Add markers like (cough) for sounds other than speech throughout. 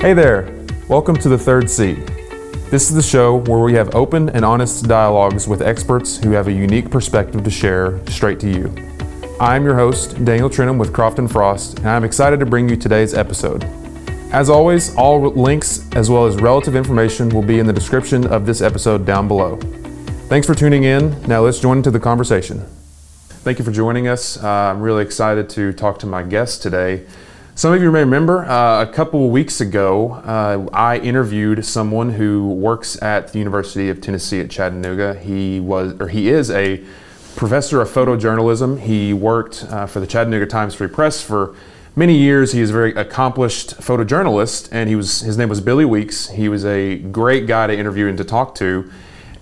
Hey there, welcome to the third seat. This is the show where we have open and honest dialogues with experts who have a unique perspective to share straight to you. I'm your host, Daniel Trinham with Croft and Frost, and I'm excited to bring you today's episode. As always, all links as well as relative information will be in the description of this episode down below. Thanks for tuning in. Now let's join into the conversation. Thank you for joining us. Uh, I'm really excited to talk to my guest today. Some of you may remember uh, a couple of weeks ago, uh, I interviewed someone who works at the University of Tennessee at Chattanooga. He was, or he is, a professor of photojournalism. He worked uh, for the Chattanooga Times Free Press for many years. He is a very accomplished photojournalist, and he was his name was Billy Weeks. He was a great guy to interview and to talk to.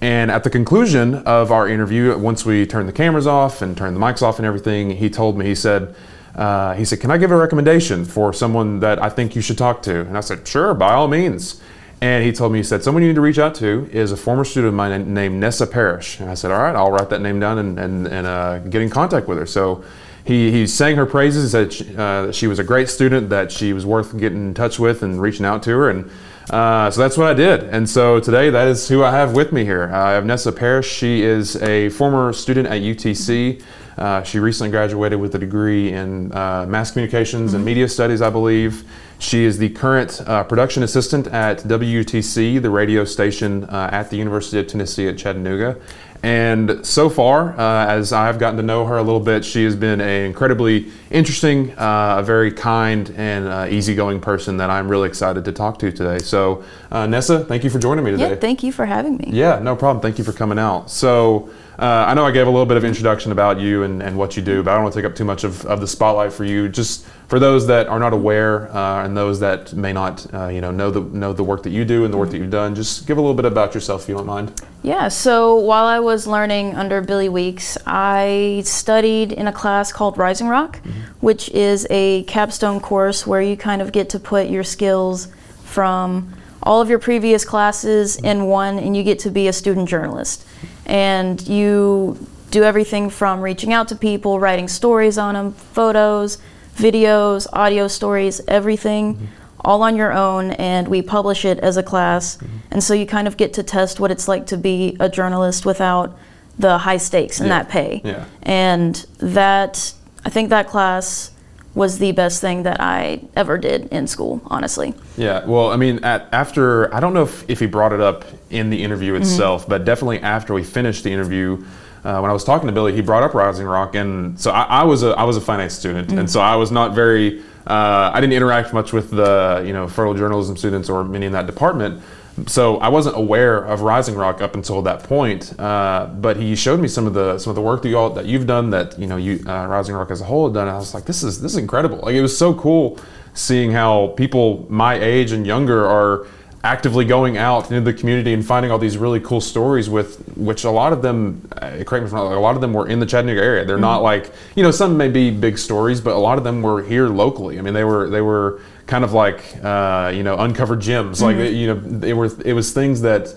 And at the conclusion of our interview, once we turned the cameras off and turned the mics off and everything, he told me, he said, uh, he said, Can I give a recommendation for someone that I think you should talk to? And I said, Sure, by all means. And he told me, he said, Someone you need to reach out to is a former student of mine named Nessa Parrish. And I said, All right, I'll write that name down and, and, and uh, get in contact with her. So he, he sang her praises, he said she, uh, she was a great student, that she was worth getting in touch with and reaching out to her. And uh, so that's what I did. And so today, that is who I have with me here. I have Nessa Parrish. She is a former student at UTC. Uh, she recently graduated with a degree in uh, mass communications mm-hmm. and media studies, I believe. She is the current uh, production assistant at WUTC, the radio station uh, at the University of Tennessee at Chattanooga. And so far, uh, as I've gotten to know her a little bit, she has been an incredibly interesting, uh, a very kind and uh, easygoing person that I'm really excited to talk to today. So, uh, Nessa, thank you for joining me today. Yeah, thank you for having me. Yeah, no problem. Thank you for coming out. So, uh, I know I gave a little bit of introduction about you and, and what you do, but I don't want to take up too much of, of the spotlight for you. Just for those that are not aware uh, and those that may not, uh, you know, know the know the work that you do and the work that you've done, just give a little bit about yourself if you don't mind. Yeah. So while I was learning under Billy Weeks, I studied in a class called Rising Rock, mm-hmm. which is a capstone course where you kind of get to put your skills from all of your previous classes in one, and you get to be a student journalist and you do everything from reaching out to people, writing stories on them, photos, videos, audio stories, everything. Mm-hmm. All on your own, and we publish it as a class. Mm-hmm. And so you kind of get to test what it's like to be a journalist without the high stakes and yeah. that pay. Yeah. And that, I think that class was the best thing that I ever did in school, honestly. Yeah, well, I mean, at, after, I don't know if, if he brought it up in the interview mm-hmm. itself, mm-hmm. but definitely after we finished the interview, uh, when I was talking to Billy, he brought up Rising Rock, and so I, I was a I was a finance student, mm-hmm. and so I was not very uh, I didn't interact much with the you know photojournalism students or many in that department so I wasn't aware of Rising Rock up until that point. Uh, but he showed me some of the some of the work that you all that you've done that you know you uh, Rising Rock as a whole had done. I was like, this is this is incredible. Like it was so cool seeing how people my age and younger are actively going out into the community and finding all these really cool stories with which a lot of them uh, correct me if I'm wrong, a lot of them were in the Chattanooga area. They're mm-hmm. not like you know some may be big stories, but a lot of them were here locally. I mean they were they were kind of like uh, you know uncovered gems. Mm-hmm. Like you know, it were it was things that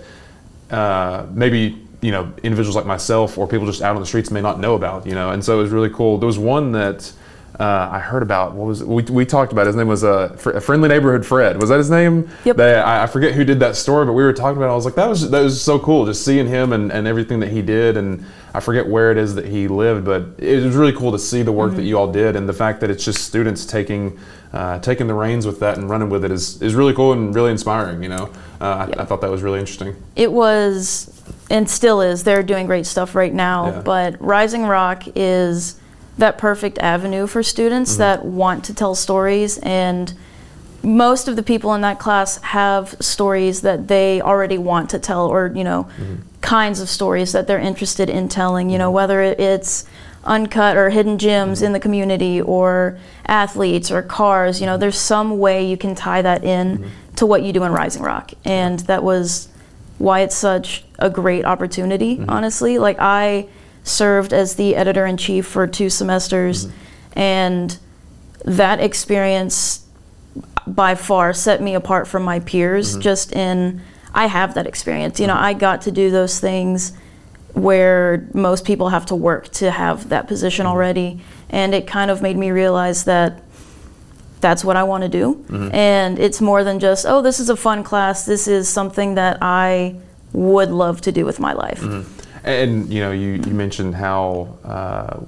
uh, maybe you know individuals like myself or people just out on the streets may not know about. You know, and so it was really cool. There was one that. Uh, I heard about what was it? we, we talked about his name was uh, a friendly neighborhood Fred was that his name yep. They, I, I, forget who did that story but we were talking about it. I was like that was that was so cool just seeing him and, and everything that he did and I forget where it is that he lived but it was really cool to see the work mm-hmm. that you all did and the fact that it's just students taking uh, taking the reins with that and running with it is, is really cool and really inspiring. You know, uh, I, I, thought that was really interesting. It was, and still is. They're doing great stuff right now. Yeah. But Rising Rock is that perfect avenue for students mm-hmm. that want to tell stories and most of the people in that class have stories that they already want to tell or you know mm-hmm. kinds of stories that they're interested in telling you know mm-hmm. whether it's uncut or hidden gems mm-hmm. in the community or athletes or cars. You know, there's some way you can tie that in mm-hmm. to what you do in Rising Rock. And that was why it's such a great opportunity, mm-hmm. honestly. Like, I served as the editor in chief for two semesters, mm-hmm. and that experience by far set me apart from my peers mm-hmm. just in I have that experience. You know, mm-hmm. I got to do those things where most people have to work to have that position mm-hmm. already. And it kind of made me realize that that's what I want to do. Mm-hmm. And it's more than just, oh, this is a fun class. This is something that I would love to do with my life. Mm-hmm. And, you know, you, you mentioned how uh,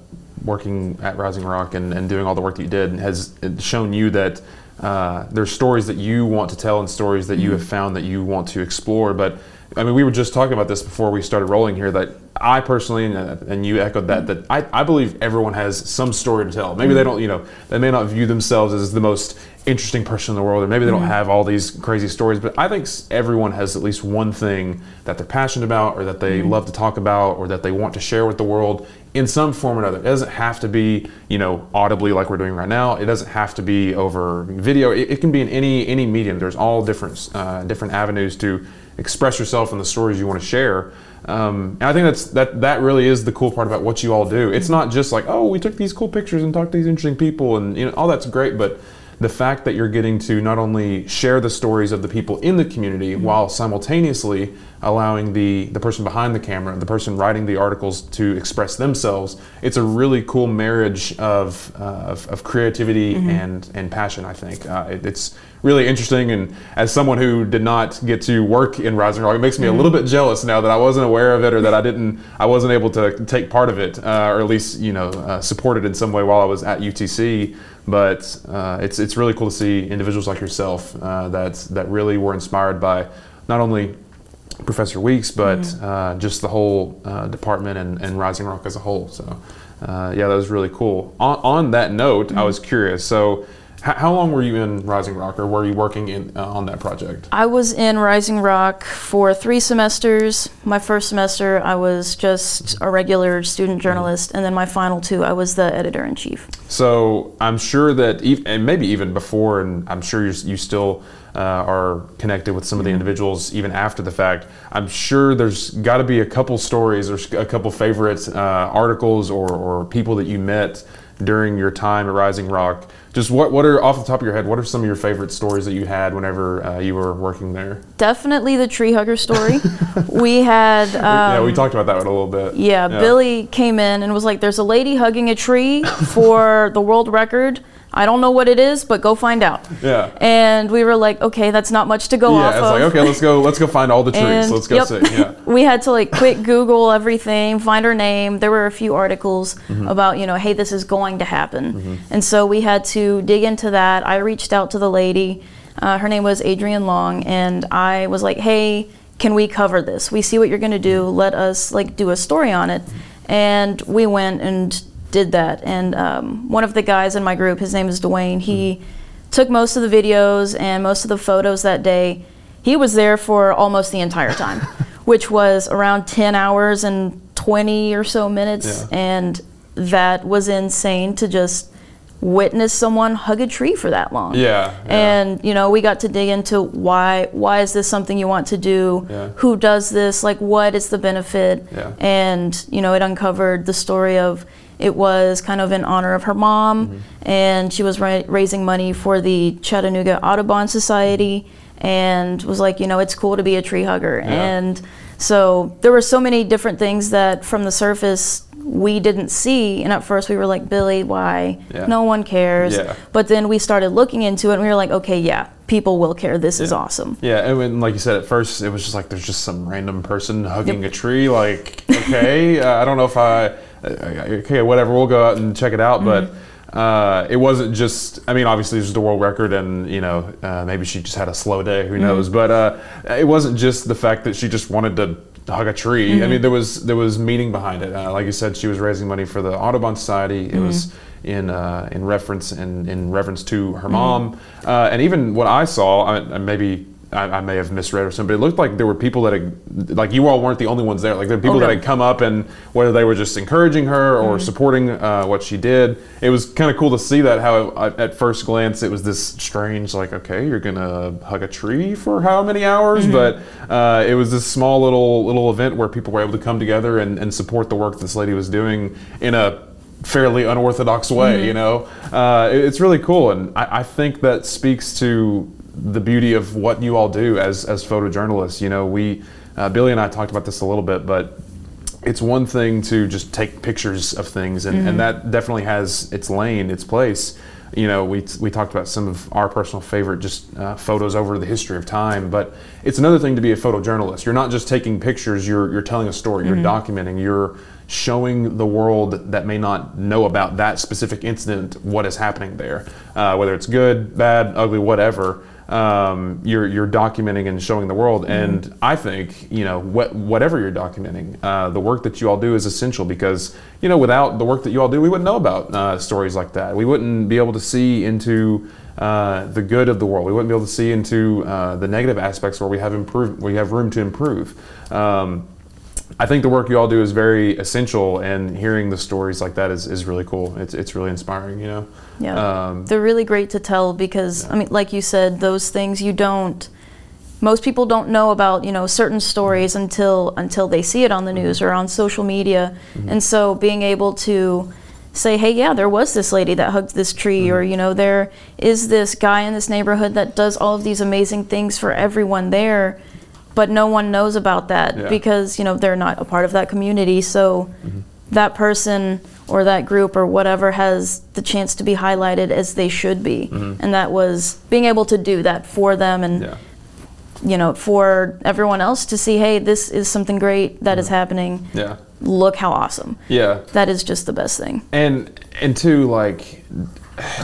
working at Rising Rock and, and doing all the work that you did has shown you that uh, there's stories that you want to tell and stories that mm-hmm. you have found that you want to explore. But I mean, we were just talking about this before we started rolling here. That I personally, and, and you echoed that, that I, I believe everyone has some story to tell. Maybe mm-hmm. they don't, you know, they may not view themselves as the most interesting person in the world, or maybe they don't mm-hmm. have all these crazy stories. But I think everyone has at least one thing that they're passionate about, or that they mm-hmm. love to talk about, or that they want to share with the world in some form or another. It doesn't have to be, you know, audibly like we're doing right now. It doesn't have to be over video. It, it can be in any any medium. There's all different uh, different avenues to express yourself and the stories you want to share. Um, and I think that's that that really is the cool part about what you all do. It's not just like oh we took these cool pictures and talked to these interesting people and you know all that's great, but the fact that you're getting to not only share the stories of the people in the community mm-hmm. while simultaneously allowing the the person behind the camera, the person writing the articles to express themselves, it's a really cool marriage of uh, of, of, creativity mm-hmm. and and passion. I think uh, it, it's really interesting. And as someone who did not get to work in Rising Rock, it makes me mm-hmm. a little bit jealous now that I wasn't aware of it or that I didn't, I wasn't able to take part of it, uh, or at least you know uh, support it in some way while I was at UTC. But uh, it's it's really cool to see individuals like yourself uh, that that really were inspired by not only Professor Weeks, but mm-hmm. Uh, just the whole uh, department and, and Rising Rock as a whole. So. yeah, that was really cool. On, on that note, mm-hmm. I was curious. So, how long were you in Rising Rock, or were you working in uh, on that project? I was in Rising Rock for three semesters. My first semester, I was just a regular student mm-hmm. journalist, and then my final two, I was the editor in chief. So I'm sure that, even, and maybe even before, and I'm sure you still uh, are connected with some of the mm-hmm. individuals even after the fact. I'm sure there's got to be a couple stories or a couple favorite uh, articles or, or people that you met during your time at Rising Rock just what what are off the top of your head? What are some of your favorite stories that you had whenever uh, you were working there? Definitely the tree hugger story. (laughs) we had um, yeah, we um, talked about that one a little bit. Yeah, yeah, Billy came in and was like, "There's a lady hugging a tree for the world record." I don't know what it is, but go find out. Yeah. And we were like, okay, that's not much to go yeah, off it's of. like, okay, let's go, let's go find all the trees. And, let's go yep. see. (laughs) Yeah. we had to like quick Google everything, find her name. There were a few articles mm-hmm. about, you know, hey, this is going to happen. Mm-hmm. And so we had to dig into that. I reached out to the lady. Uh, her name was Adrienne Long, and I was like, hey, can we cover this? We see what you're going to do. Let us like do a story on it. And we went and did that. And um, one of the guys in my group, his name is Dwayne, he mm-hmm. took most of the videos and most of the photos that day. He was there for almost the entire time, (laughs) which was around 10 hours and 20 or so minutes. Yeah. And that was insane to just witness someone hug a tree for that long. Yeah, yeah, And you know, we got to dig into why why is this something you want to do? Yeah. Who does this? Like what is the benefit? Yeah. And you know, it uncovered the story of it was kind of in honor of her mom, mm-hmm. and she was ra- raising money for the Chattanooga Audubon Society, and was like, you know, it's cool to be a tree hugger. Yeah. And so there were so many different things that from the surface we didn't see. And at first we were like, Billy, why? Yeah. No one cares. Yeah. But then we started looking into it and we were like, okay, yeah, people will care. This yeah. is awesome. Yeah. And when, like you said, at first it was just like, there's just some random person hugging yep. a tree. Like, okay, (laughs) uh, I don't know if I okay, whatever, we'll go out and check it out. Mm-hmm. But uh, it wasn't just, I mean, obviously this was the world record and, you know, uh, maybe she just had a slow day, who mm-hmm. knows. But uh, it wasn't just the fact that she just wanted to hug a tree. Mm-hmm. I mean, there was there was meaning behind it. Uh, like you said, she was raising money for the Audubon Society. It was mm-hmm. in uh, in reference in, in reference to her mm-hmm. mom, uh, and even what I saw, I, maybe I, I, may have misread or something, but it looked like there were people that had, like you all weren't the only ones there. Like there were people okay. that had come up and whether they were just encouraging her or mm-hmm. supporting uh, what she did, it was kind of cool to see that. How it, at first glance it was this strange, like okay, you're gonna hug a tree for how many hours? Mm-hmm. But uh, it was this small little little event where people were able to come together and, and support the work this lady was doing in a fairly unorthodox way. Mm-hmm. You know, uh, it, it's really cool, and I, I think that speaks to the beauty of what you all do as as photojournalists. You know, we uh, Billy and I talked about this a little bit, but it's one thing to just take pictures of things, and, mm-hmm. and that definitely has its lane, its place. you know, we, we talked about some of our personal favorite just uh, photos over the history of time, but it's another thing to be a photojournalist. You're not just taking pictures, you're, you're telling a story, you're mm-hmm. documenting, you're showing the world that may not know about that specific incident what is happening there, uh, whether it's good, bad, ugly, whatever um, you're you're documenting and showing the world. Mm-hmm. And I think you know what, whatever you're documenting, uh, the work that you all do is essential because you know without the work that you all do, we wouldn't know about uh, stories like that. We wouldn't be able to see into uh, the good of the world. We wouldn't be able to see into uh, the negative aspects where we have improve, we have room to improve. Um, I think the work you all do is very essential, and hearing the stories like that is, is really cool. It's, it's really inspiring, you know? Yeah. Um, They're really great to tell because, yeah. I mean, like you said, those things you don't, most people don't know about, you know, certain stories until, until they see it on the mm-hmm. news mm-hmm. or on social media. Mm-hmm. And so being able to say, hey, yeah, there was this lady that hugged this tree, mm-hmm. or, you know, there is this guy in this neighborhood that does all of these amazing things for everyone there but no one knows about that yeah. because you know they're not a part of that community so mm-hmm. that person or that group or whatever has the chance to be highlighted as they should be mm-hmm. and that was being able to do that for them and yeah. you know for everyone else to see hey this is something great that mm-hmm. is happening yeah look how awesome yeah that is just the best thing and and two like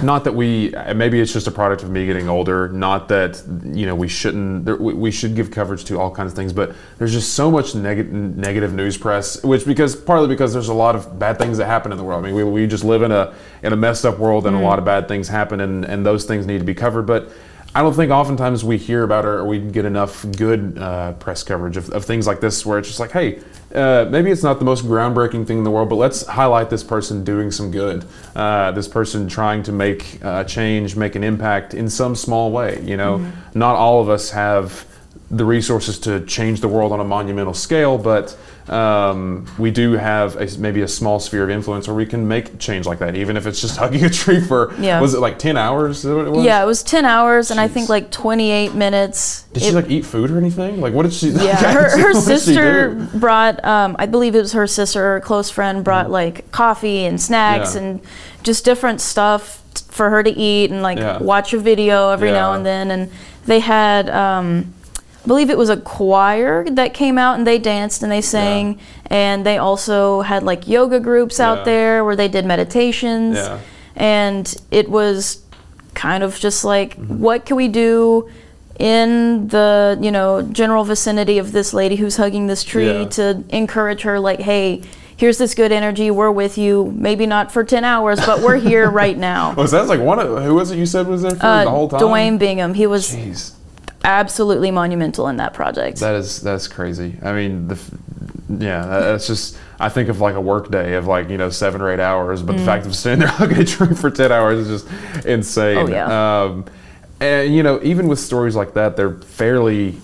not that we maybe it's just a product of me getting older. Not that you know we shouldn't we should give coverage to all kinds of things but there's just so much neg- negative news press which because partly because there's a lot of bad things that happen in the world. I mean we, we just live in a in a messed up world and mm. a lot of bad things happen and and those things need to be covered. But I don't think oftentimes we hear about or we get enough good uh, press coverage of, of, things like this where it's just like, hey, uh, maybe it's not the most groundbreaking thing in the world, but let's highlight this person doing some good, uh, this person trying to make a change, make an impact in some small way. You know, mm-hmm. not all of us have the resources to change the world on a monumental scale, but um, we do have a, maybe a small sphere of influence where we can make change like that, even if it's just (laughs) hugging a tree for yeah. was it like ten hours? It yeah, it was ten hours, Jeez. and I think like twenty eight minutes. Did it, she like eat food or anything? Like, what did she? Yeah, (laughs) her, (laughs) her sister brought. Um, I believe it was her sister, or close friend, brought mm like coffee and snacks yeah. and just different stuff for her to eat and like yeah. watch a video every now and then, and they had. Um, I believe it was a choir that came out and they danced and they sang. Yeah. and they also had like yoga groups out yeah. there where they did meditations. Yeah. and it was kind of just like mm-hmm. what can we do in the you know general vicinity of this lady who's hugging this tree to encourage her like hey here's this good energy. We're with you. Maybe not for 10 hours but we're here (laughs) right now. Well sounds like one of who was it you said was there for uh, the whole time? Dwayne bingham. He was Jeez absolutely monumental in that project. That is that's crazy. I mean, the, yeah, that's just. I think of like a work day of like you know seven or eight hours, but mm. the fact of standing (laughs) there hugging a tree for ten hours is just insane. Oh yeah. Um, and you know, even with stories like that, they're fairly,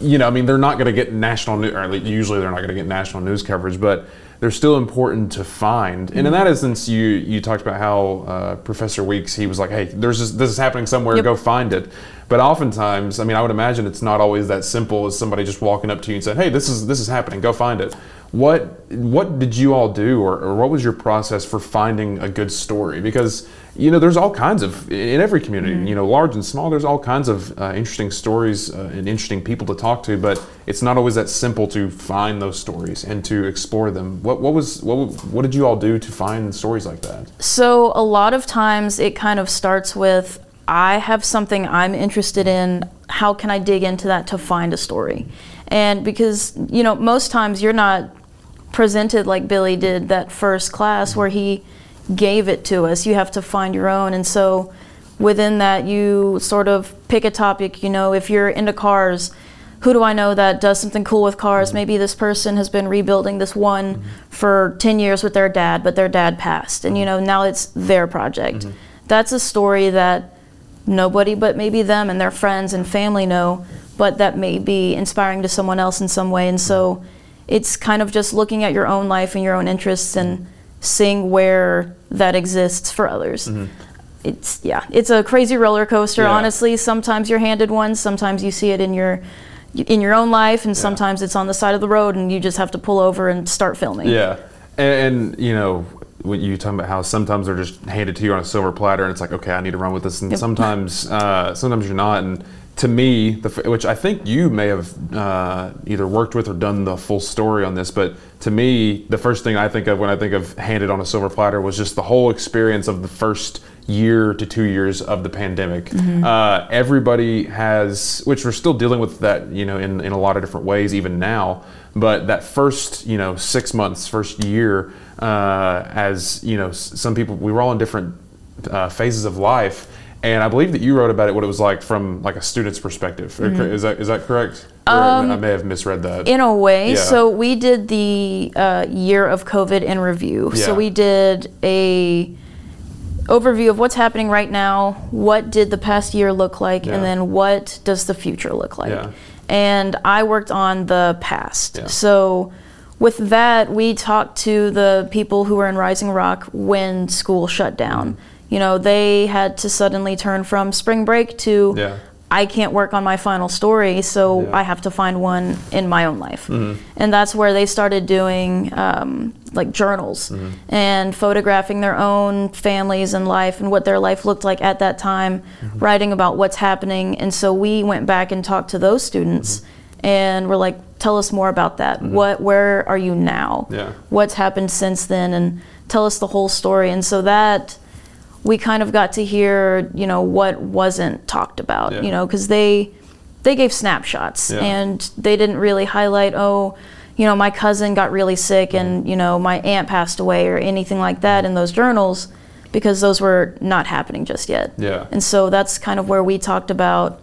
you know, I mean, they're not going to get national news, or usually they're not going to get national news coverage, but they're still important to find. And in that instance, you you talked about how uh, Professor Weeks he was like, hey, there's this, this is happening somewhere, yep. go find it. But oftentimes, I mean, I would imagine it's not always that simple as somebody just walking up to you and saying, hey, this is this is happening, go find it. What what did you all do, or, or what was your process for finding a good story? Because you know, there's all kinds of in every community, mm-hmm. you know, large and small. There's all kinds of uh, interesting stories uh, and interesting people to talk to, but it's not always that simple to find those stories and to explore them. What what was what what did you all do to find stories like that? So a lot of times it kind of starts with I have something I'm interested in. How can I dig into that to find a story? And because you know, most times you're not presented like Billy did that first class where he gave it to us. You have to find your own. And so within that, you sort of pick a topic. You know, if you're into cars, who do I know that does something cool with cars? Maybe this person has been rebuilding this one mm-hmm. for 10 years with their dad, but their dad passed. And, you know, now it's their project. Mm-hmm. That's a story that nobody but maybe them and their friends and family know, but that may be inspiring to someone else in some way. And so it's kind of just looking at your own life and your own interests and seeing where that exists for others. Mm-hmm. It's yeah, it's a crazy roller coaster. Yeah. Honestly, sometimes you're handed one, sometimes you see it in your in your own life, and yeah. sometimes it's on the side of the road, and you just have to pull over and start filming. Yeah, and, and you know, when you talk about how sometimes they're just handed to you on a silver platter, and it's like, okay, I need to run with this, and yep. sometimes uh, sometimes you're not, and to me, the, which I think you may have uh, either worked with or done the full story on this, but to me, the first thing I think of when I think of handed on a silver platter was just the whole experience of the first year to two years of the pandemic. Mm-hmm. Uh, everybody has, which we're still dealing with that, you know, in, in a lot of different ways, even now. But that first, you know, six months, first year, uh, as you know, some people, we were all in different uh, phases of life and I believe that you wrote about it, what it was like from like a student's perspective. Mm-hmm. Is that is that correct? Um, I may have misread that. In a way, yeah. so we did the uh, year of COVID in review. Yeah. So we did a overview of what's happening right now. What did the past year look like, yeah. and then what does the future look like? And I worked on the past. So with that, we talked to the people who were in Rising Rock when school shut down. Mm-hmm you know, they had to suddenly turn from spring break to yeah. I can't work on my final story, so yeah. I have to find one in my own life. Mm-hmm. And that's where they started doing um, like journals mm-hmm. and photographing their own families and life and what their life looked like at that time, mm-hmm. writing about what's happening. And so we went back and talked to those students mm-hmm. and we're like, tell us more about that. Mm-hmm. What, where are you now? Yeah. What's happened since then? And tell us the whole story. And so that we kind of got to hear, you know, what wasn't talked about, yeah. you know, because they they gave snapshots yeah. and they didn't really highlight, oh, you know, my cousin got really sick and you know my aunt passed away or anything like that in those journals because those were not happening just yet. Yeah. And so that's kind of where we talked about,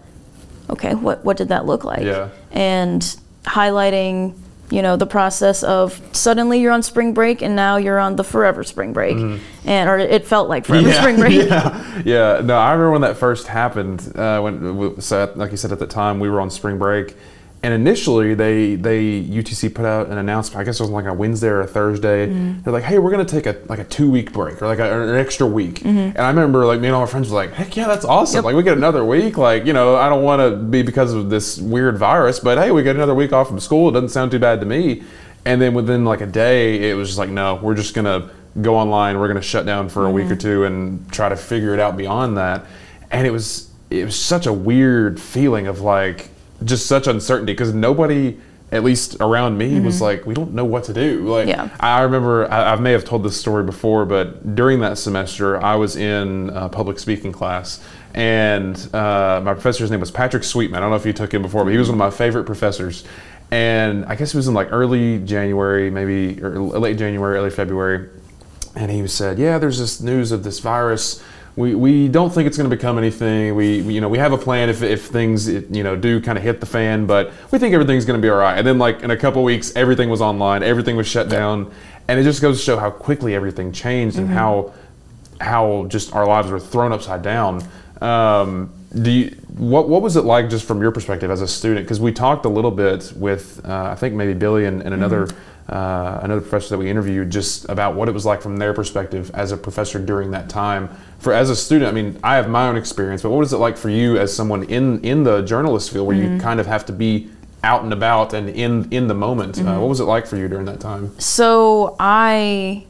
okay, what what did that look like? Yeah. And highlighting you know the process of suddenly you're on spring break and now you're on the forever spring break. Mm-hmm. and or it felt like forever yeah, spring (laughs) break. Yeah. Yeah. No i remember when that first happened uh, when so like you said at the time we were on spring break and initially, they they UTC put out an announcement. I guess it was like a Wednesday or a Thursday. Mm-hmm. They're like, "Hey, we're gonna take a like a two week break or like a, an extra week." Mm-hmm. And I remember like me and all my friends were like, "Heck yeah, that's awesome! Yep. Like we get another week. Like you know, I don't want to be because of this weird virus, but hey, we get another week off from school. It doesn't sound too bad to me." And then within like a day, it was just like, "No, we're just gonna go online. We're gonna shut down for mm-hmm. a week or mm-hmm. two and try to figure it out beyond that." And it was it was such a weird feeling of like just such uncertainty because nobody at least around me mm-hmm. was like we don't know what to do like yeah. i remember I, I, may have told this story before but during that semester i was in a public speaking class and uh, my professor's name was patrick sweetman i don't know if you took him before but he was one of my favorite professors and i guess it was in like early january maybe or late january early february and he said yeah there's this news of this virus we, we don't think it's going to become anything. We, we, you know we have a plan if, if things you know do kind of hit the fan, but we think everything's going to be all right. And then like in a couple weeks, everything was online, everything was shut down, and it just goes to show how quickly everything changed mm-hmm. and how how just our lives were thrown upside down. Um, do you, what what was it like just from your perspective as a student? Because we talked a little bit with uh, I think maybe Billy and, and another. Mm-hmm uh, another professor that we interviewed just about what it was like from their perspective as a professor during that time. For as a student, I mean, I have my own experience, but what was it like for you as someone in in the journalist field where mm-hmm. you kind of have to be out and about and in in the moment? Uh, mm-hmm. Uh, what was it like for you during that time? So I,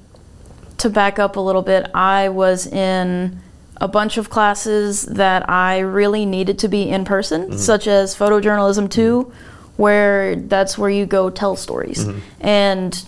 to back up a little bit, I was in a bunch of classes that I really needed to be in person, mm-hmm. such as photojournalism 2 mm-hmm where that's where you go tell stories. Mm-hmm. And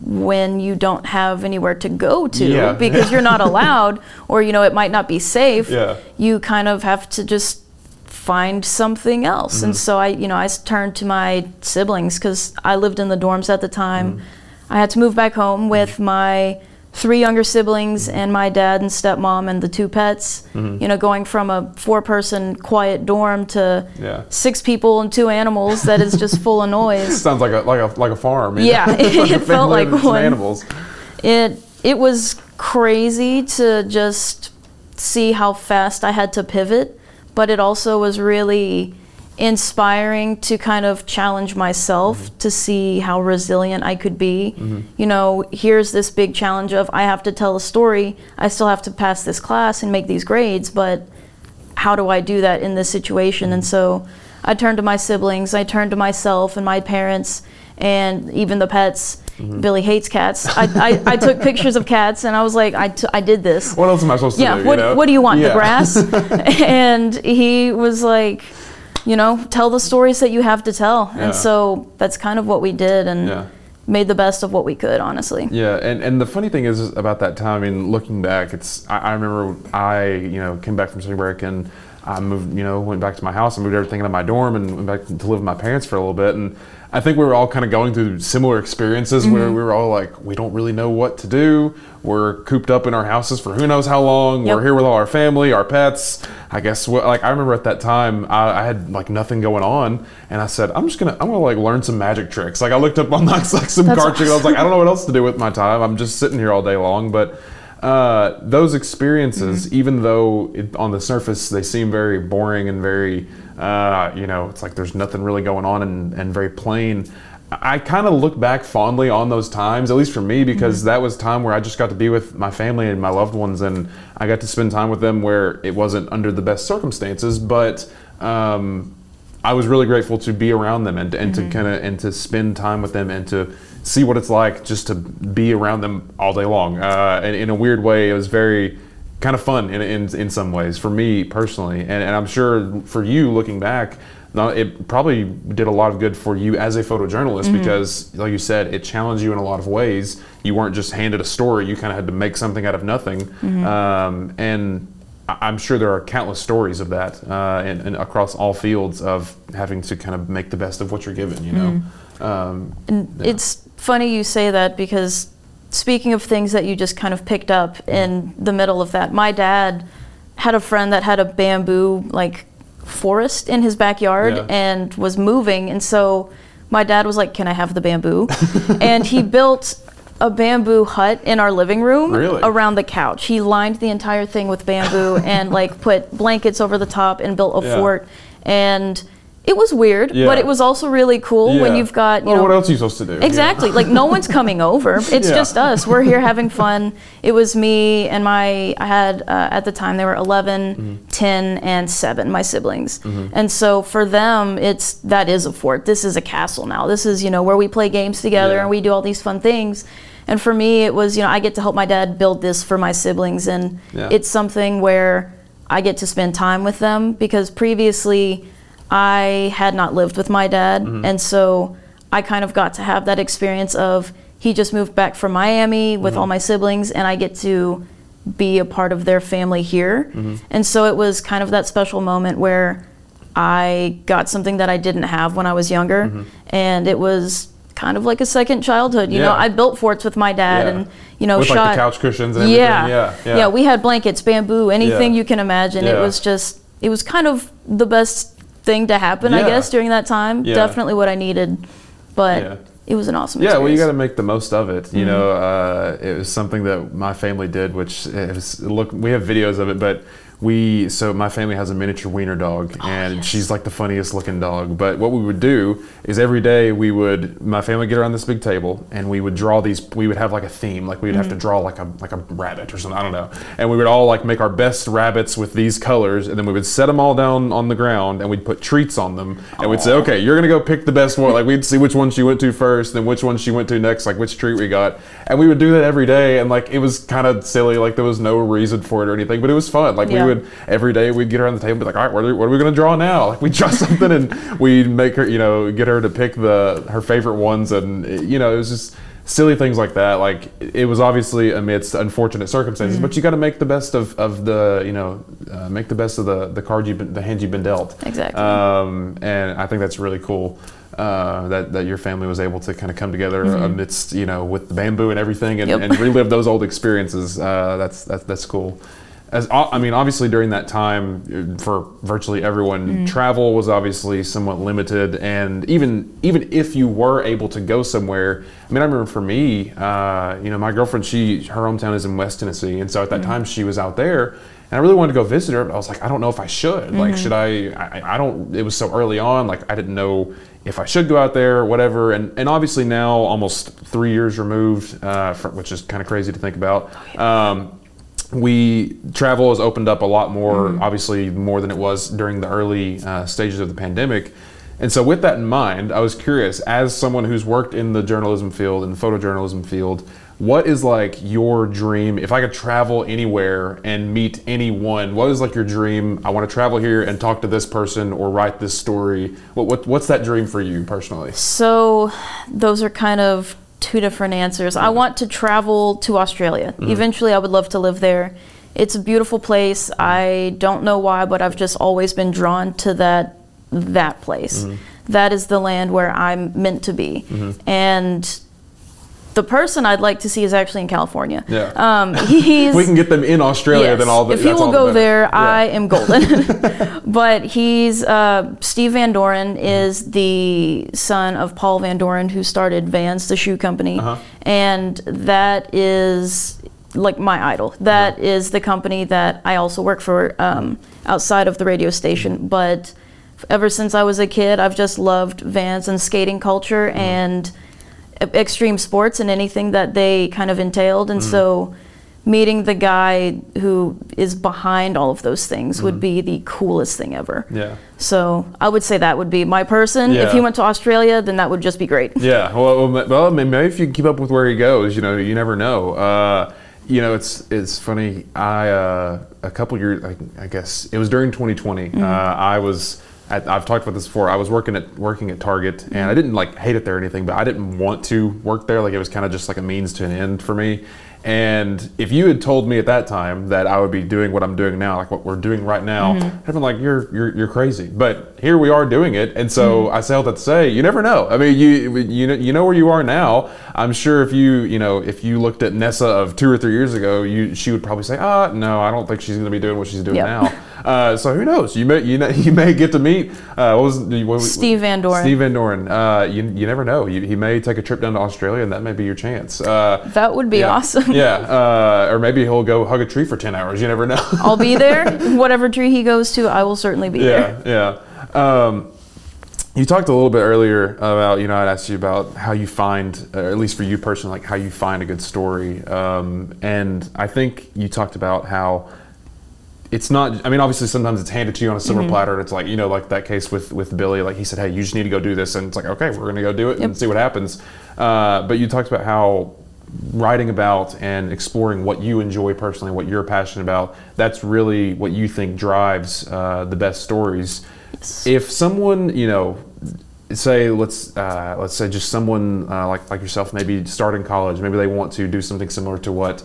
when you don't have anywhere to go to yeah. (laughs) because you're not allowed or you know it might not be safe, yeah. you kind of have to just find something else. Mm-hmm. And so I, you know, I turned to my siblings cuz I lived in the dorms at the time. Mm-hmm. I had to move back home with my three younger siblings and my dad and stepmom and the two pets. Mm-hmm. You know, going from a four-person quiet dorm to yeah. six people and two animals that is just full of noise. (laughs) Sounds like a like a like a farm. Yeah, (laughs) (laughs) it, it felt like one. Animals. It it was crazy to just see how fast I had to pivot, but it also was really inspiring to kind of challenge myself mm-hmm. to see how resilient I could be. Mm-hmm. You know, here's this big challenge of I have to tell a story, I still have to pass this class and make these grades, but how do I do that in this situation? Mm-hmm. And so I turned to my siblings, I turned to myself and my parents and even the pets Mm-hmm. Billy hates cats. I, I, I, took (laughs) pictures of cats and I was like, I, t- I did this. What else am I supposed to yeah, do? What, you know? what do you want? Yeah. The grass? (laughs) (laughs) and he was like, you know, tell the stories that you have to tell. Yeah. And so that's kind of what we did. And yeah made the best of what we could, honestly. Yeah, and, and the funny thing is about that time. I mean, looking back, it's I, I remember I you know came back from spring break and I moved you know went back to my house and moved everything into my dorm and went back to live with my parents for a little bit and I think we were all kind of going through similar experiences mm-hmm. where we were all like, we don't really know what to do. We're cooped up in our houses for who knows how long. Yep. We're here with all our family, our pets. I guess what, like I remember at that time, I, I, had like nothing going on, and I said, I'm just gonna, I'm gonna like learn some magic tricks. Like I looked up on like, (laughs) like some That's card awesome. tricks. I was like, I don't know what else to do with my time. I'm just sitting here all day long, but. Uh, those experiences, mm-hmm. even though it, on the surface they seem very boring and very uh, you know, it's like there's nothing really going on and, and very plain. I kind of look back fondly on those times, at least for me, because mm-hmm. that was time where I just got to be with my family and my loved ones, and I got to spend time with them where it wasn't under the best circumstances, but um, I was really grateful to be around them and, and mm-hmm. to kind of and to spend time with them and to see what it's like just to be around them all day long. Uh, and in a weird way, it was very kind of fun in, in, in some ways for me personally. And, and I'm sure for you looking back, it probably did a lot of good for you as a photojournalist mm-hmm. because, like you said, it challenged you in a lot of ways. You weren't just handed a story; you kind of had to make something out of nothing. Mm-hmm. Um, and I'm sure there are countless stories of that, uh, and, and, across all fields of having to kind of make the best of what you're given. You know, mm-hmm. um, and yeah. it's funny you say that because speaking of things that you just kind of picked up in the middle of that, my dad had a friend that had a bamboo like forest in his backyard yeah. and was moving, and so my dad was like, "Can I have the bamboo?" (laughs) and he built a bamboo hut in our living room really? around the couch. He lined the entire thing with bamboo and like put blankets over the top and built a yeah. fort and it was weird, yeah. but it was also really cool yeah. when you've got you well, know what else are you supposed to do? Exactly. Yeah. like no one's coming over. (laughs) It's just us. We're here having fun. It was me and my I had uh, at the time they were 11, mm-hmm. 10 and 7 my siblings. Mm-hmm. And so for them it's that is a fort. This is a castle now. This is, you know, where we play games together and we do all these fun things. And for me it was, you know, I get to help my dad build this for my siblings and it's something where I get to spend time with them because previously I had not lived with my dad, mm-hmm. and so I kind of got to have that experience of he just moved back from Miami with mm-hmm. all my siblings, and I get to be a part of their family here. Mm-hmm. And so it was kind of that special moment where I got something that I didn't have when I was younger, mm-hmm. and it was kind of like a second childhood. You yeah. know, I built forts with my dad, yeah. and you know, with shot like the couch cushions and. Yeah, yeah, yeah. yeah we had blankets, bamboo, anything you can imagine. It was just, it was kind of the best thing to happen, yeah. I guess, during that time. Yeah. Definitely what I needed, but yeah. it was an awesome. Yeah, well, you got to make the most of it. You mm-hmm. know, uh, it was something that my family did, which is, look, we have videos of it, but we so my family has a miniature wiener dog oh, and yes. she's like the funniest looking dog but what we would do is every day we would my family would get around this big table and we would draw these we would have like a theme like we'd mm-hmm. have to mm-hmm. draw like a like a rabbit or something i don't know and we would all like make our best rabbits with these colors and then we would set them all down on the ground and we'd put treats on them and Aww. we'd say okay you're gonna go pick the best one like we'd see which one she went to first then which one she went to next like which treat we got and we would do that every day and like it was kind of silly like there was no reason for it or anything but it was fun like yeah. we would every day we'd get her on the table and be like, all right, what are, what are we going to draw now? Like we draw (laughs) something and we'd make her, you know, get her to pick the her favorite ones, and you know, it was just silly things like that. Like it was obviously amidst unfortunate circumstances, mm-hmm. but you got to make the best of, of the you know uh, make the best of the the card you the hand you've been dealt. Exactly. Um, and I think that's really cool. Uh, that, that your family was able to kind of come together mm-hmm. amidst you know with the bamboo and everything and, yep. and relive those old experiences. Uh, that's, that's that's cool as I mean, obviously during that time, for virtually everyone, mm. travel was obviously somewhat limited, and even even if you were able to go somewhere, I mean, I remember for me, uh, you know, my girlfriend, she her hometown is in West Tennessee, and so at that mm. time she was out there, and I really wanted to go visit her, but I was like, I don't know if I should. Mm-hmm. Like, should I, I? I don't. It was so early on, like I didn't know if I should go out there, or whatever. And and obviously now, almost three years removed, uh, from, which is kind of crazy to think about. Um, we travel has opened up a lot more, mm-hmm. obviously more than it was during the early uh, stages of the pandemic. And so, with that in mind, I was curious, as someone who's worked in the journalism field, in the photojournalism field, what is like your dream? If I could travel anywhere and meet anyone, what is like your dream? I want to travel here and talk to this person or write this story. What, what what's that dream for you personally? So, those are kind of two different answers. I want to travel to Australia. Mm-hmm. Eventually, I would love to live there. It's a beautiful place. I don't know why, but I've just always been drawn to that that place. Mm-hmm. That is the land where I'm meant to be. Mm-hmm. And the person I'd like to see is actually in California. Yeah. Um, (laughs) he's, we can get them in Australia, yes, then all the If he will go the there, yeah. I am golden. (laughs) (laughs) but he's uh, Steve Van Doren mm-hmm. is the son of Paul Van Doren, who started Vans, the shoe company, uh-huh. and that is like my idol. That is the company that I also work for um, outside of the radio station, but ever since I was a kid, I've just loved Vans and skating culture mm-hmm. and extreme sports and anything that they kind of entailed. And mm. so meeting the guy who is behind all of those things mm. would be the coolest thing ever. Yeah. So I would say that would be my person. Yeah. If he went to Australia, then that would just be great. Yeah. Well, well, maybe if you keep up with where he goes, you know, you never know. Uh, you know, it's it's funny. I uh, a couple years, I, I, guess it was during 2020. Mm-hmm. Uh, I was at, I've talked about this before. I was working at working at Target, and I didn't like hate it there or anything, but I didn't want to work there. Like it was kind of just like a means to an end for me. And if you had told me at that time that I would be doing what I'm doing now, like what we're doing right now, mm-hmm. I'd been like, "You're you're you're crazy." But here we are doing it, and so mm-hmm. I say all that to say, you never know. I mean, you you know you know where you are now. I'm sure if you you know if you looked at Nessa of two or three years ago, you she would probably say, "Ah, no, I don't think she's going to be doing what she's doing yep. now." (laughs) Uh, so who knows? You may you, know, (laughs) you may get to meet uh, what was what, Steve Van Doren. Steve Van Doren. Uh, you, you never know. You, he may take a trip down to Australia, and that may be your chance. Uh, that would be yeah, awesome. yeah, uh, or maybe he'll go hug a tree for ten hours. You never know. (laughs) I'll be there. (laughs) Whatever tree he goes to, I will certainly be yeah, there. Yeah, yeah. Um, you talked a little bit earlier about, you know, I'd asked you about how you find, at least for you personally, like how you find a good story. Um, and I think you talked about how it's not i mean obviously sometimes it's handed to you on a silver mm-hmm. platter and it's like you know like that case with with billy like he said hey you just need to go do this and it's like okay we're going to go do it yep. and see what happens uh, but you talked about how writing about and exploring what you enjoy personally what you're passionate about that's really what you think drives uh, the best stories yes. if someone you know say let's uh, let's say just someone uh, like like yourself maybe starting college maybe they want to do something similar to what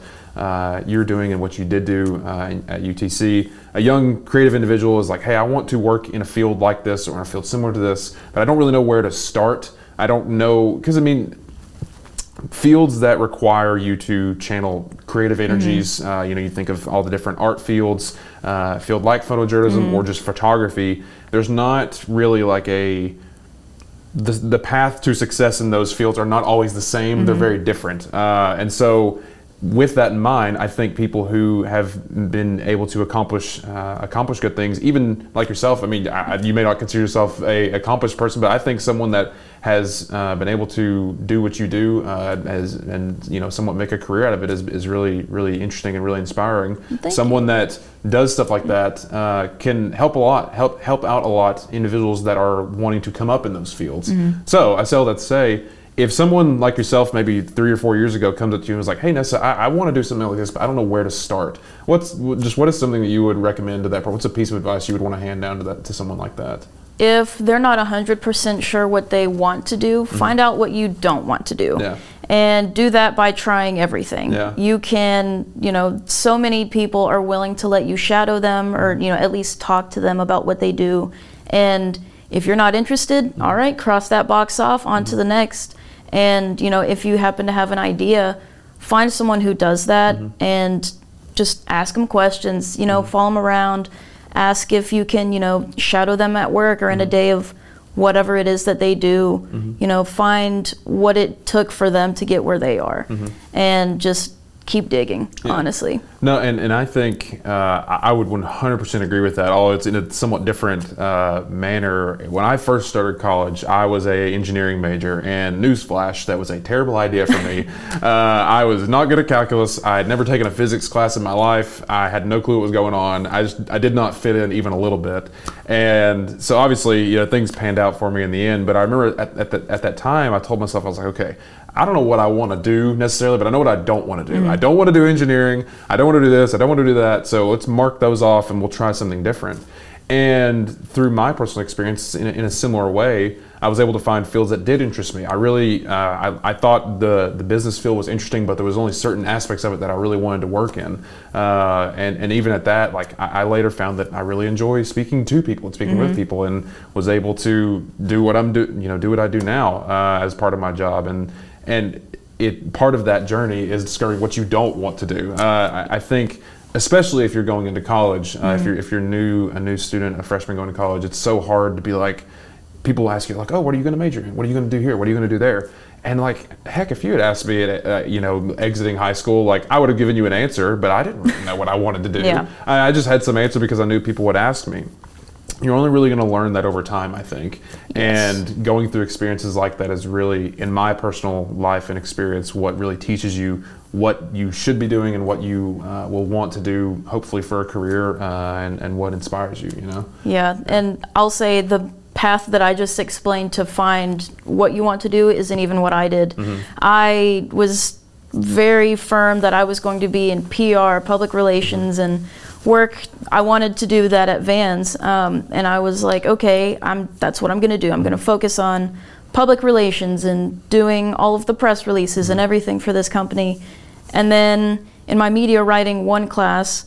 you're doing and what you did do uh, at UTC. A young creative individual is like, hey, I want to work in a field like this or in a field similar to this, but I don't really know where to start. I don't know, because I mean, fields that require you to channel creative mm-hmm. energies. Mm-hmm. Uh, you know, you think of all the different art fields, uh, field like photojournalism mm-hmm. or just photography. There's not really like a the, the path to success in those fields are not always the same. Mm-hmm. They're very different, uh, and so with that in mind, I think people who have been able to accomplish uh, accomplish good things, even like yourself. I mean, I, you may not consider yourself a accomplished person, but I think someone that has uh, been able to do what you do uh, as and you know somewhat make a career out of it is, is really really interesting and really inspiring. Thank someone you. that does stuff like that uh, can help a lot, help help out a lot individuals that are wanting to come up in those fields. Mm-hmm. So I say all that to say if someone like yourself, maybe three or four years ago, comes up to you and is like, "Hey, Nessa, I, I want to do something like this, but I don't know where to start." What's just what is something that you would recommend to that? What's a piece of advice you would want to hand down to that to someone like that? If they're not hundred percent sure what they want to do, mm-hmm. find out what you don't want to do. Yeah. And do that by trying everything. Yeah. You can, you know, so many people are willing to let you shadow them or, you know, at least talk to them about what they do. And if you're not interested, mm-hmm. all right, cross that box off, on mm-hmm. to the next and you know, if you happen to have an idea, find someone who does that mm-hmm. and just ask them questions. You know, mm-hmm. follow them around. Ask if you can, you know, shadow them at work or in mm-hmm. a day of whatever it is that they do. Mm-hmm. You know, find what it took for them to get where they are, mm-hmm. and just keep digging, yeah. honestly. No, and, and I think uh, I would 100% agree with that, although it's in a somewhat different uh, manner. When I first started college, I was a engineering major, and newsflash, that was a terrible idea for me. (laughs) uh, I was not good at calculus. I had never taken a physics class in my life. I had no clue what was going on. I just I did not fit in even a little bit, and so obviously you know things panned out for me in the end. But I remember at, at, the, at that time, I told myself I was like, okay, I don't know what I want to do necessarily, but I know what I don't want to do. Mm-hmm. I don't want to do engineering. I don't want to do this. I don't want to do that. So let's mark those off and we'll try something different. And through my personal experience, in a, in a similar way, I was able to find fields that did interest me. I really, uh, I, I, thought the, the business field was interesting, but there was only certain aspects of it that I really wanted to work in. Uh, and, and even at that, like I, I, later found that I really enjoy speaking to people and speaking mm-hmm. with people, and was able to do what I'm do, you know, do what I do now uh, as part of my job. And and it part of that journey is discovering what you don't want to do. Uh, I, I, think, especially if you're going into college, uh, mm-hmm. if you're if you're new a new student, a freshman going to college, it's so hard to be like. People ask you like, "Oh, what are you going to major in? What are you going to do here? What are you going to do there?" And like, heck, if you had asked me, at, uh, you know, exiting high school, like I would have given you an answer, but I didn't really know what I wanted to do. (laughs) Yeah. I, I just had some answer because I knew people would ask me you're only really going to learn that over time, I think. Yes. And going through experiences like that is really, in my personal life and experience, what really teaches you what you should be doing and what you uh, will want to do, hopefully for a career, uh, and, and what inspires you, you know? Yeah, and I'll say the path that I just explained to find what you want to do isn't even what I did. Mm-hmm. I was very firm that I was going to be in PR, public relations, mm-hmm. and work i wanted to do that at vans um, and i was like okay i'm that's what i'm going to do i'm going to focus on public relations and doing all of the press releases and everything for this company and then in my media writing one class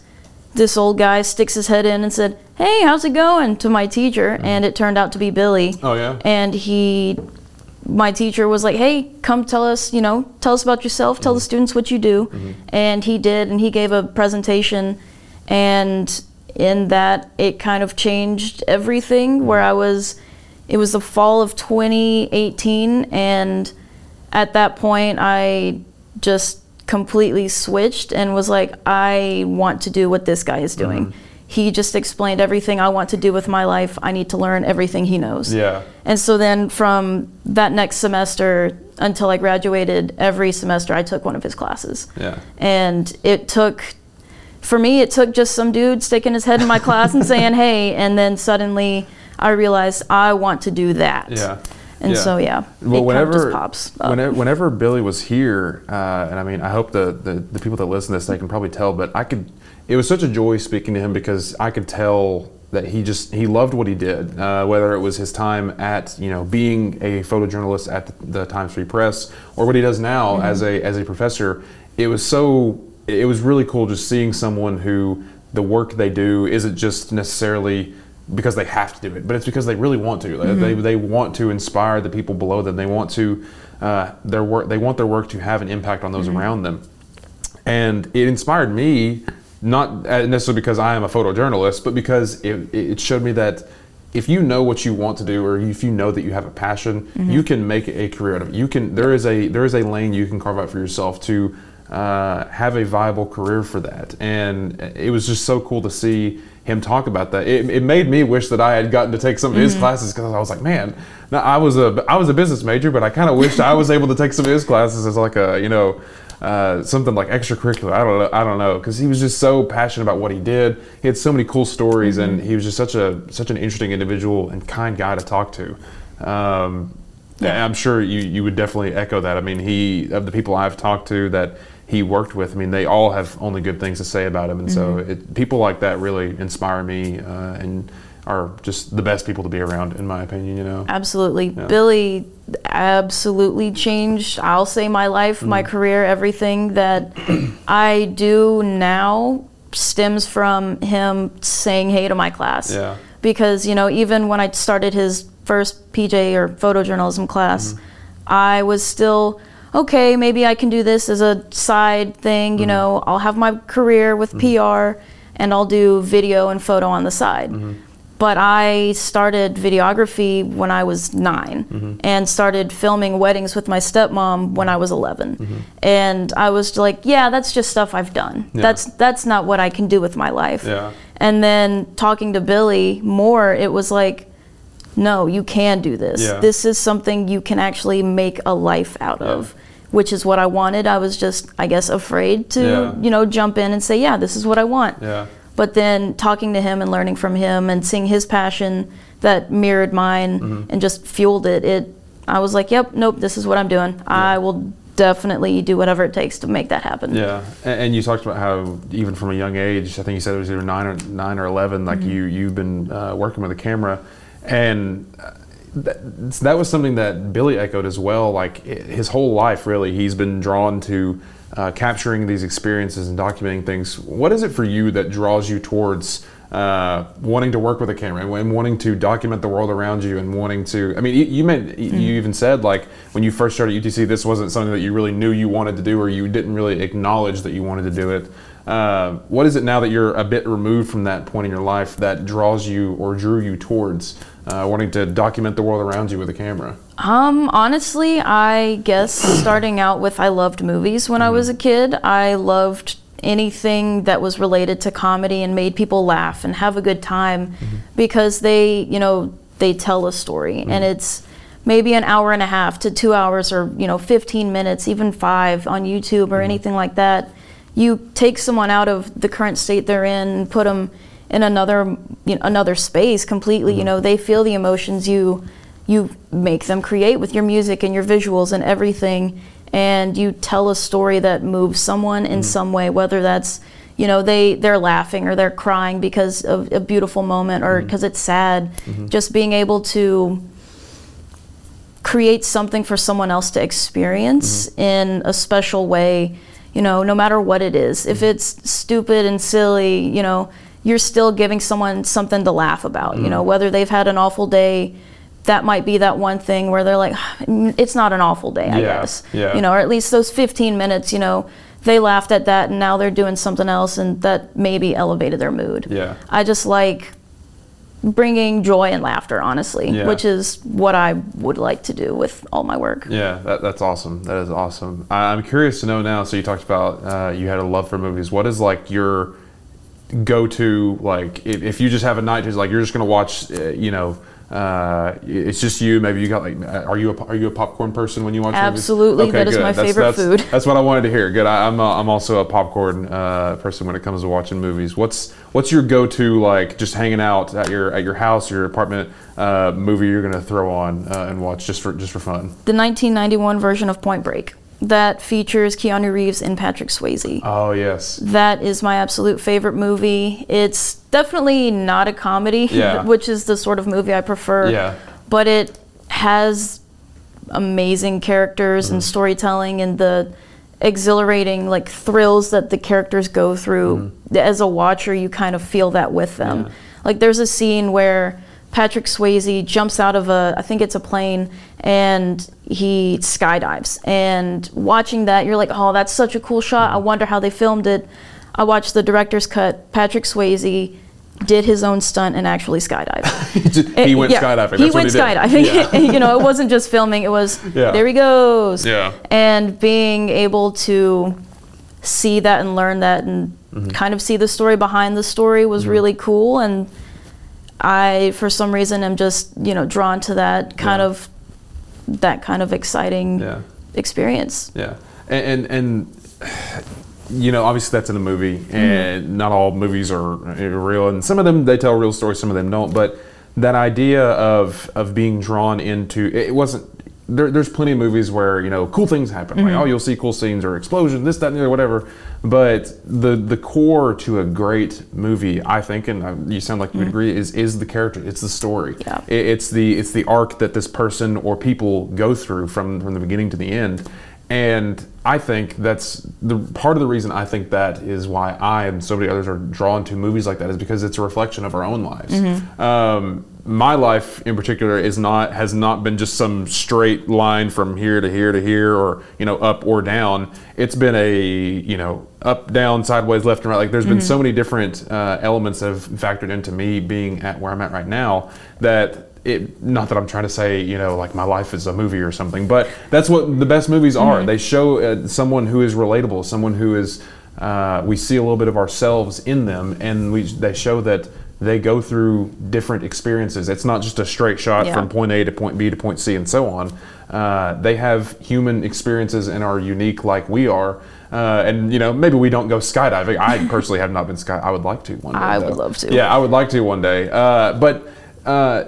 this old guy sticks his head in and said hey how's it going to my teacher mm-hmm. and it turned out to be billy oh yeah and he my teacher was like hey come tell us you know tell us about yourself tell mm-hmm. the students what you do mm-hmm. and he did and he gave a presentation and in that it kind of changed everything where i was it was the fall of 2018 and at that point i just completely switched and was like i want to do what this guy is doing. Mm-hmm. he just explained everything i want to do with my life. I need to learn everything he knows. Yeah. And so then from that next semester until i graduated every semester i took one of his classes. Yeah. And it took for me, it took just some dude sticking his head in my class and saying, (laughs) hey, and then suddenly I realized I want to do that. Yeah. And yeah. so, yeah, well, whenever, whenever, whenever, Billy was here, uh, and I mean, I hope the, the, the, people that listen to this, they can probably tell, but I could, it was such a joy speaking to him because I could tell that he just, he loved what he did, uh, whether it was his time at, you know, being a photojournalist at the, the Times Free Press or what he does now mm-hmm. as a, as a professor. It was so it was really cool just seeing someone who the work they do isn't just necessarily because they have to do it, but it's because they really want to. Mm-hmm. They, they want to inspire the people below them. They want to uh, their work. They want their work to have an impact on those mm-hmm. around them, and it inspired me not necessarily because I am a photojournalist, but because it, it showed me that if you know what you want to do or if you know that you have a passion mm-hmm. you can make a career out of it you can there is a there is a lane you can carve out for yourself to uh, have a viable career for that. And it was just so cool to see him talk about that. It, it made me wish that I had gotten to take some of his mm-hmm. classes because I was like, man, now I was a I was a business major, but I kind of wished I was able to take some of his classes as like a you know. Uh, something like extracurricular. I don't know. I don't know because he was just so passionate about what he did. He had so many cool stories, mm-hmm. and he was just such a such an interesting individual and kind guy to talk to. Um, yeah. I'm sure you you would definitely echo that. I mean, he of the people I've talked to that he worked with. I mean, they all have only good things to say about him, and mm-hmm. so it, people like that really inspire me uh, and are just the best people to be around, in my opinion. You know, absolutely. Yeah. Billy absolutely changed. I'll say my life, mm-hmm. my career, everything that (clears throat) I do now stems from him saying hey to my class. Yeah. Because you know, even when I started his first PJ or photojournalism class, mm-hmm. I was still okay, maybe I can do this as a side thing. You mm-hmm. know, I'll have my career with mm-hmm. PR and I'll do video and photo on the side. Mm-hmm. but I started videography when I was 9 Mm-hmm. and started filming weddings with my stepmom when I was 11. Mm-hmm. And I was like, yeah, that's just stuff I've done. Yeah. That's that's not what I can do with my life. Yeah. And then talking to Billy more, it was like, no, you can do this. Yeah. This is something you can actually make a life out of, which is what I wanted. I was just, I guess, afraid to, Yeah. you know, jump in and say, yeah, this is what I want. Yeah. But then talking to him and learning from him and seeing his passion that mirrored mine Mm-hmm. and just fueled it, it I was like, yep, nope, this is what I'm doing. I will definitely do whatever it takes to make that happen. Yeah, and, and you talked about how even from a young age, I think you said it was either nine or nine or eleven. Like Mm-hmm. you, you've been uh, working with a camera, and that, that was something that Billy echoed as well. Like his whole life, really, he's been drawn to uh, capturing these experiences and documenting things. What is it for you that draws you towards? Uh, wanting to work with a camera and- wanting to document the world around you and wanting to i mean you, you meant you even said like when you first started utc this wasn't something that you really knew you wanted to do or you didn't really acknowledge that you wanted to do it uh, what is it now that you're a bit removed from that point in your life that draws you or drew you towards uh, wanting to document the world around you with a camera? Um, honestly, I guess (clears throat) starting out with I loved movies when I was a kid. I loved anything that was related to comedy and made people laugh and have a good time because they, you know, they tell a story. And it's maybe an hour and a half to 2 hours or, you know, 15 minutes, even 5 on YouTube or anything like that. You take someone out of the current state they're in and put them in another you know, another space completely, you mm-hmm. know, they feel the emotions you you make them create with your music and your visuals and everything. And you tell a story that moves someone in mm-hmm. some way whether that's you know they they're laughing or they're crying because of a beautiful moment or mm-hmm. because it's sad. Just being able to create something for someone else to experience in a special way you know no matter what it is. If it's stupid and silly you know you're still giving someone something to laugh about you know whether they've had an awful day that might be that one thing where they're like it's not an awful day i Yeah, guess yeah. you know or at least those 15 minutes you know they laughed at that and now they're doing something else and that maybe elevated their mood Yeah. i just like bringing joy and laughter honestly Yeah. which is what i would like to do with all my work Yeah, that, that's awesome. That is awesome. I, I'm curious to know now. So you talked about uh, you had a love for movies. What is like your go-to? Like if, if you just have a night, just like you're just gonna watch, uh, you know, uh, it's just you. Maybe you got like, uh, are you a, are you a popcorn person when you watch movies? Absolutely, that is my favorite that's, food. That's what I wanted to hear. Good. I, I'm a, I'm also a popcorn uh, person when it comes to watching movies. What's what's your go-to like just hanging out at your at your house, your apartment uh, movie you're gonna throw on uh, and watch just for just for fun? the 1991 version of point break that features keanu reeves and patrick swayze Oh yes. that is my absolute favorite movie it's definitely not a comedy (laughs) Yeah. which is the sort of movie i prefer Yeah. but it has amazing characters Mm-hmm. and storytelling and the exhilarating like thrills that the characters go through as a watcher you kind of feel that with them Mm-hmm. Yeah. like there's a scene where patrick swayze jumps out of a i think it's a plane and he skydives and watching that you're like oh that's such a cool shot Mm-hmm. i wonder how they filmed it i watched the director's cut patrick swayze did his own stunt and actually skydived (laughs) he went yeah, skydiving. He That's what went he did. skydiving. Yeah. (laughs) you know, it wasn't just filming. It was Yeah. there he goes. Yeah. And being able to see that and learn that and Mm-hmm. kind of see the story behind the story was really cool. And I, for some reason, am just you know drawn to that kind Yeah. of that kind of exciting Yeah. experience. Yeah, and, and and you know, obviously that's in a movie, mm-hmm. and not all movies are real, and some of them they tell real stories, some of them don't. But that idea of of being drawn into it wasn't. There, there's plenty of movies where you know cool things happen, like mm-hmm. oh you'll see cool scenes or explosion, this that and the other, whatever. But the the core to a great movie, I think, and you sound like you would agree, is is the character, it's the story. Yeah. It- it's the it's the arc that this person or people go through from from the beginning to the end. And i think that's the part of the reason i think that is why i and so many others are drawn to movies like that is because it's a reflection of our own lives. Um, my life in particular is not has not been just some straight line from here to here to here or you know up or down it's been a you know up down sideways left and right like there's mm-hmm. been so many different uh, elements have factored into me being at where i'm at right now that it, not that I'm trying to say, you know, like my life is a movie or something, but that's what the best movies are. Mm-hmm. They show uh, someone who is relatable, someone who is, uh, we see a little bit of ourselves in them, and we, they show that they go through different experiences. It's not just a straight shot yeah. from point A to point B to point C and so on. Uh, they have human experiences and are unique like we are. Uh, and you know, maybe we don't go skydiving. I (laughs) personally have not been sky. I would like to one day. I though. would love to. Yeah, I would like to one day. Uh, but uh,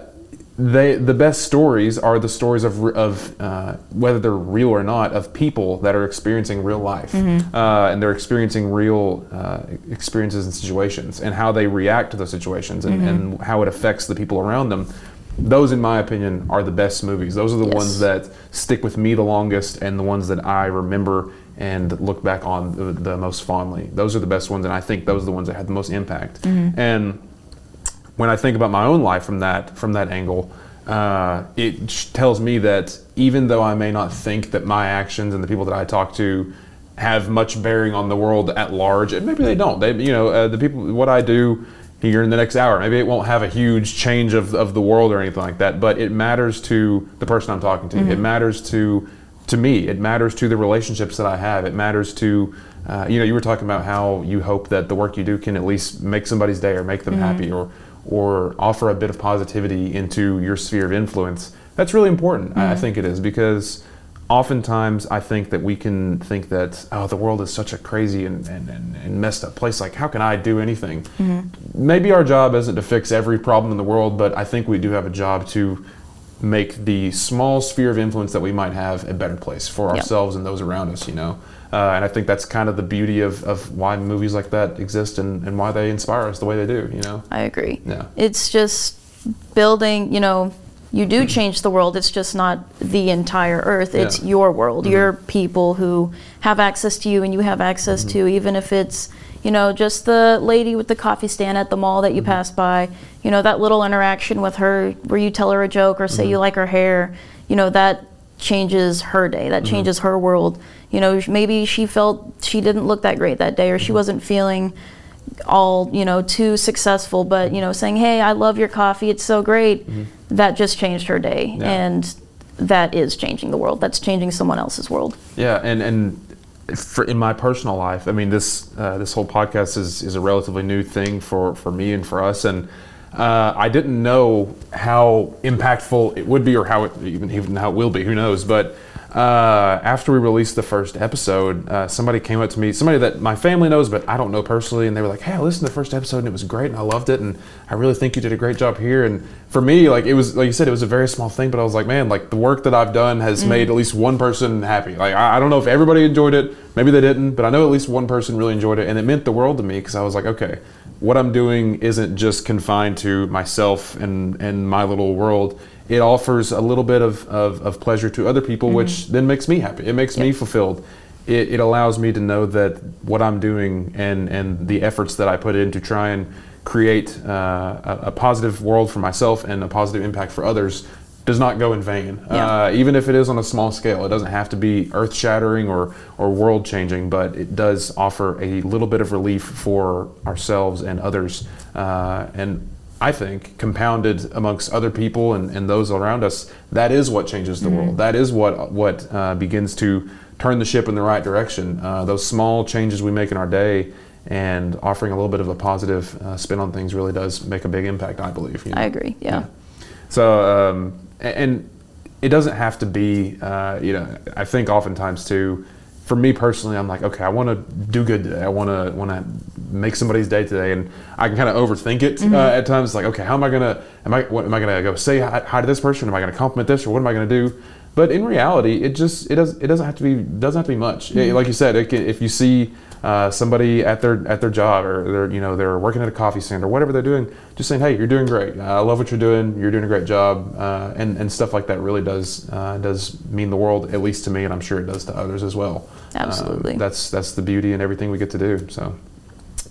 they the best stories are the stories of, of uh, whether they're real or not of people that are experiencing real life mm-hmm. uh, and they're experiencing real uh, experiences and situations and how they react to those situations and, mm-hmm. and, how it affects the people around them those in my opinion are the best movies those are the yes. ones that stick with me the longest and the ones that i remember and look back on the, the most fondly those are the best ones and i think those are the ones that had the most impact mm-hmm. and when I think about my own life from that from that angle, uh, it tells me that even though I may not think that my actions and the people that I talk to have much bearing on the world at large, and maybe they don't. They, you know, uh, the people, what I do here in the next hour, maybe it won't have a huge change of, of the world or anything like that, but it matters to the person I'm talking to. Mm-hmm. It matters to to me. It matters to the relationships that I have. It matters to uh, you know, you were talking about how you hope that the work you do can at least make somebody's day or make them mm-hmm. happy or or offer a bit of positivity into your sphere of influence, that's really important. Mm-hmm. I think it is because oftentimes I think that we can think that oh the world is such a crazy and, and, and messed up place like how can I do anything mm-hmm. maybe our job isn't to fix every problem in the world but I think we do have a job to make the small sphere of influence that we might have a better place for ourselves yep. and those around us you know uh, and I think that's kind of the beauty of, of why movies like that exist and, and why they inspire us the way they do, you know? I agree. Yeah. It's just building, you know, you do change the world. It's just not the entire earth. It's yeah. your world, mm-hmm. your people who have access to you and you have access mm-hmm. to, even if it's, you know, just the lady with the coffee stand at the mall that you mm-hmm. pass by, you know, that little interaction with her where you tell her a joke or say mm-hmm. you like her hair, you know, that changes her day, that mm-hmm. changes her world you know maybe she felt she didn't look that great that day or she mm-hmm. wasn't feeling all you know too successful but you know saying hey i love your coffee it's so great mm-hmm. that just changed her day yeah. and that is changing the world that's changing someone else's world yeah and and for, in my personal life i mean this uh, this whole podcast is is a relatively new thing for for me and for us and uh, I didn't know how impactful it would be, or how it even even how it will be. Who knows? But uh, after we released the first episode, uh, somebody came up to me, somebody that my family knows, but I don't know personally, and they were like, "Hey, I listened to the first episode and it was great, and I loved it, and I really think you did a great job here." And for me, like it was, like you said, it was a very small thing, but I was like, "Man, like the work that I've done has mm-hmm. made at least one person happy." Like I, I don't know if everybody enjoyed it, maybe they didn't, but I know at least one person really enjoyed it, and it meant the world to me because I was like, "Okay, what I'm doing isn't just confined to myself and and my little world." It offers a little bit of, of, of pleasure to other people, mm-hmm. which then makes me happy. It makes yep. me fulfilled. It, it allows me to know that what I'm doing and, and the efforts that I put in to try and create uh, a, a, positive world for myself and a positive impact for others does not go in vain. Yeah. Uh, even if it is on a small scale, it doesn't have to be earth shattering or, or world changing, but it does offer a little bit of relief for ourselves and others. Uh, and I think, compounded amongst other people and, and those around us, that is what changes the mm-hmm. world. That is what what uh, begins to turn the ship in the right direction. Uh, those small changes we make in our day and offering a little bit of a positive uh, spin on things really does make a big impact, I believe. You know? I agree, yeah. yeah. So, um, and it doesn't have to be, uh, you know, I think oftentimes too, for me personally, I'm like, okay, I want to do good today. I want to want to make somebody's day today, and I can kind of overthink it mm-hmm. uh, at times. It's like, okay, how am I gonna am I what, am I gonna go say hi, hi to this person? Am I gonna compliment this, or what am I gonna do? But in reality, it just it does it doesn't have to be doesn't have to be much. Mm-hmm. It, like you said, can, if you see uh, somebody at their at their job or they're you know they're working at a coffee stand or whatever they're doing, just saying, hey, you're doing great. Uh, I love what you're doing. You're doing a great job, uh, and and stuff like that really does uh, does mean the world, at least to me, and I'm sure it does to others as well. Absolutely. Um, that's that's the beauty and everything we get to do. So.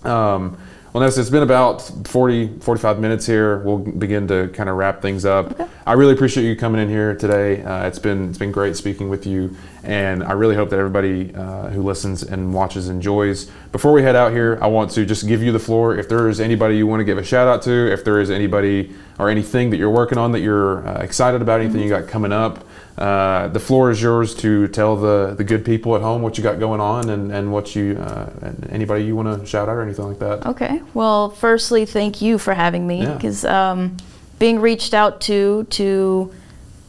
Um, Well, Nessa, it's been about 40, 45 minutes here. We'll begin to kind of wrap things up. Okay. I really appreciate you coming in here today. Uh, it's been it's been great speaking with you, and I really hope that everybody uh, who listens and watches enjoys. Before we head out here, I want to just give you the floor. If there is anybody you want to give a shout out to, if there is anybody or anything that you're working on that you're uh, excited about, anything you got coming up, uh, the floor is yours to tell the, the good people at home what you got going on and, and what you uh, and anybody you want to shout out or anything like that. Okay. Well, firstly, thank you for having me Yeah. because um, being reached out to to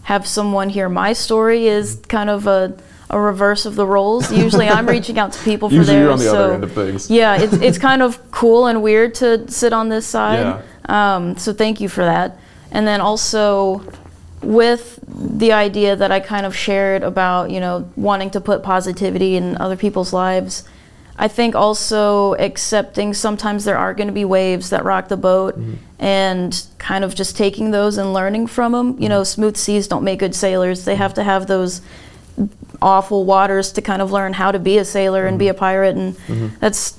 have someone hear my story is Mm-hmm. kind of a, a reverse of the roles. (laughs) Usually, I'm reaching out to people for Usually theirs. you're on the so other end of things. yeah, it's it's kind of cool and weird to sit on this side. Yeah. Um, so thank you for that. And then also with the idea that I kind of shared about, you know, wanting to put positivity in other people's lives, I think also accepting sometimes there are going to be waves that rock the boat mm-hmm. and kind of just taking those and learning from them. You know, mm-hmm. smooth seas don't make good sailors. They have to have those awful waters to kind of learn how to be a sailor and be mm-hmm. a pirate and that's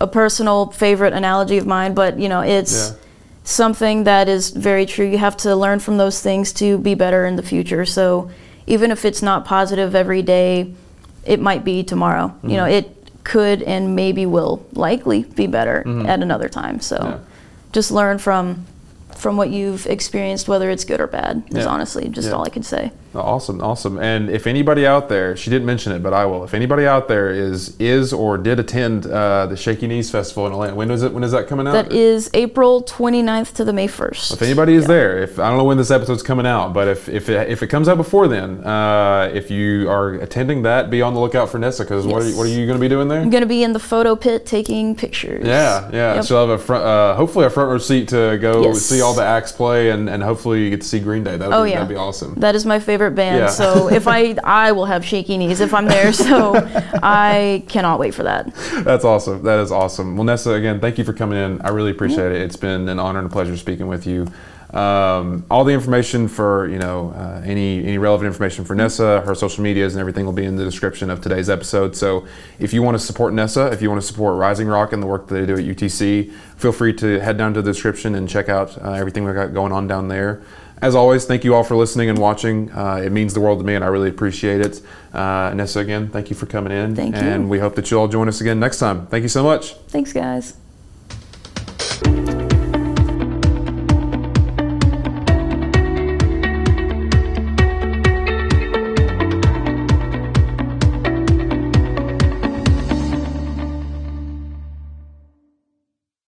a personal favorite analogy of mine, but you know, it's Yeah. something that is very true. You have to learn from those things to be better in the future. So even if it's not positive every day, it might be tomorrow. You know, it could and maybe will likely be better mm-hmm. at another time. So Yeah. just learn from from what you've experienced, whether it's good or bad, is Yeah. honestly just Yeah. all I can say. Awesome, awesome. And if anybody out there, she didn't mention it, but I will. If anybody out there is is or did attend uh, the Shaky Knees Festival in Atlanta, when is it? When is that coming out? That is April 29th to the May 1st. If anybody is there, if I don't know when this episode's coming out, but if if it, if it comes out before then, uh, if you are attending that, be on the lookout for Nessa because what are you, what are you going to be doing there? I'm going to be in the photo pit taking pictures. Yeah, yeah. Yep. She'll have a front, uh, hopefully a front row seat to go Yes. see all the acts play, and, and hopefully you get to see Green Day. That'd Oh, be, yeah. that'd be awesome. That is my favorite band. Yeah. So if I (laughs) I will have shaky knees if I'm there. So I cannot wait for that. That's awesome. That is awesome. Well, Nessa, again, thank you for coming in. I really appreciate it. It's been an honor and a pleasure speaking with you. Um, all the information for you know uh, any any relevant information for Nessa, her social medias and everything will be in the description of today's episode. So if you want to support Nessa, if you want to support Rising Rock and the work that they do at UTC, feel free to head down to the description and check out uh, everything we got going on down there. As always, thank you all for listening and watching. Uh, it means the world to me, and I really appreciate it. Uh, Nessa, again, thank you for coming in, Thank you. and we hope that you'll all join us again next time. Thank you so much. Thanks, guys.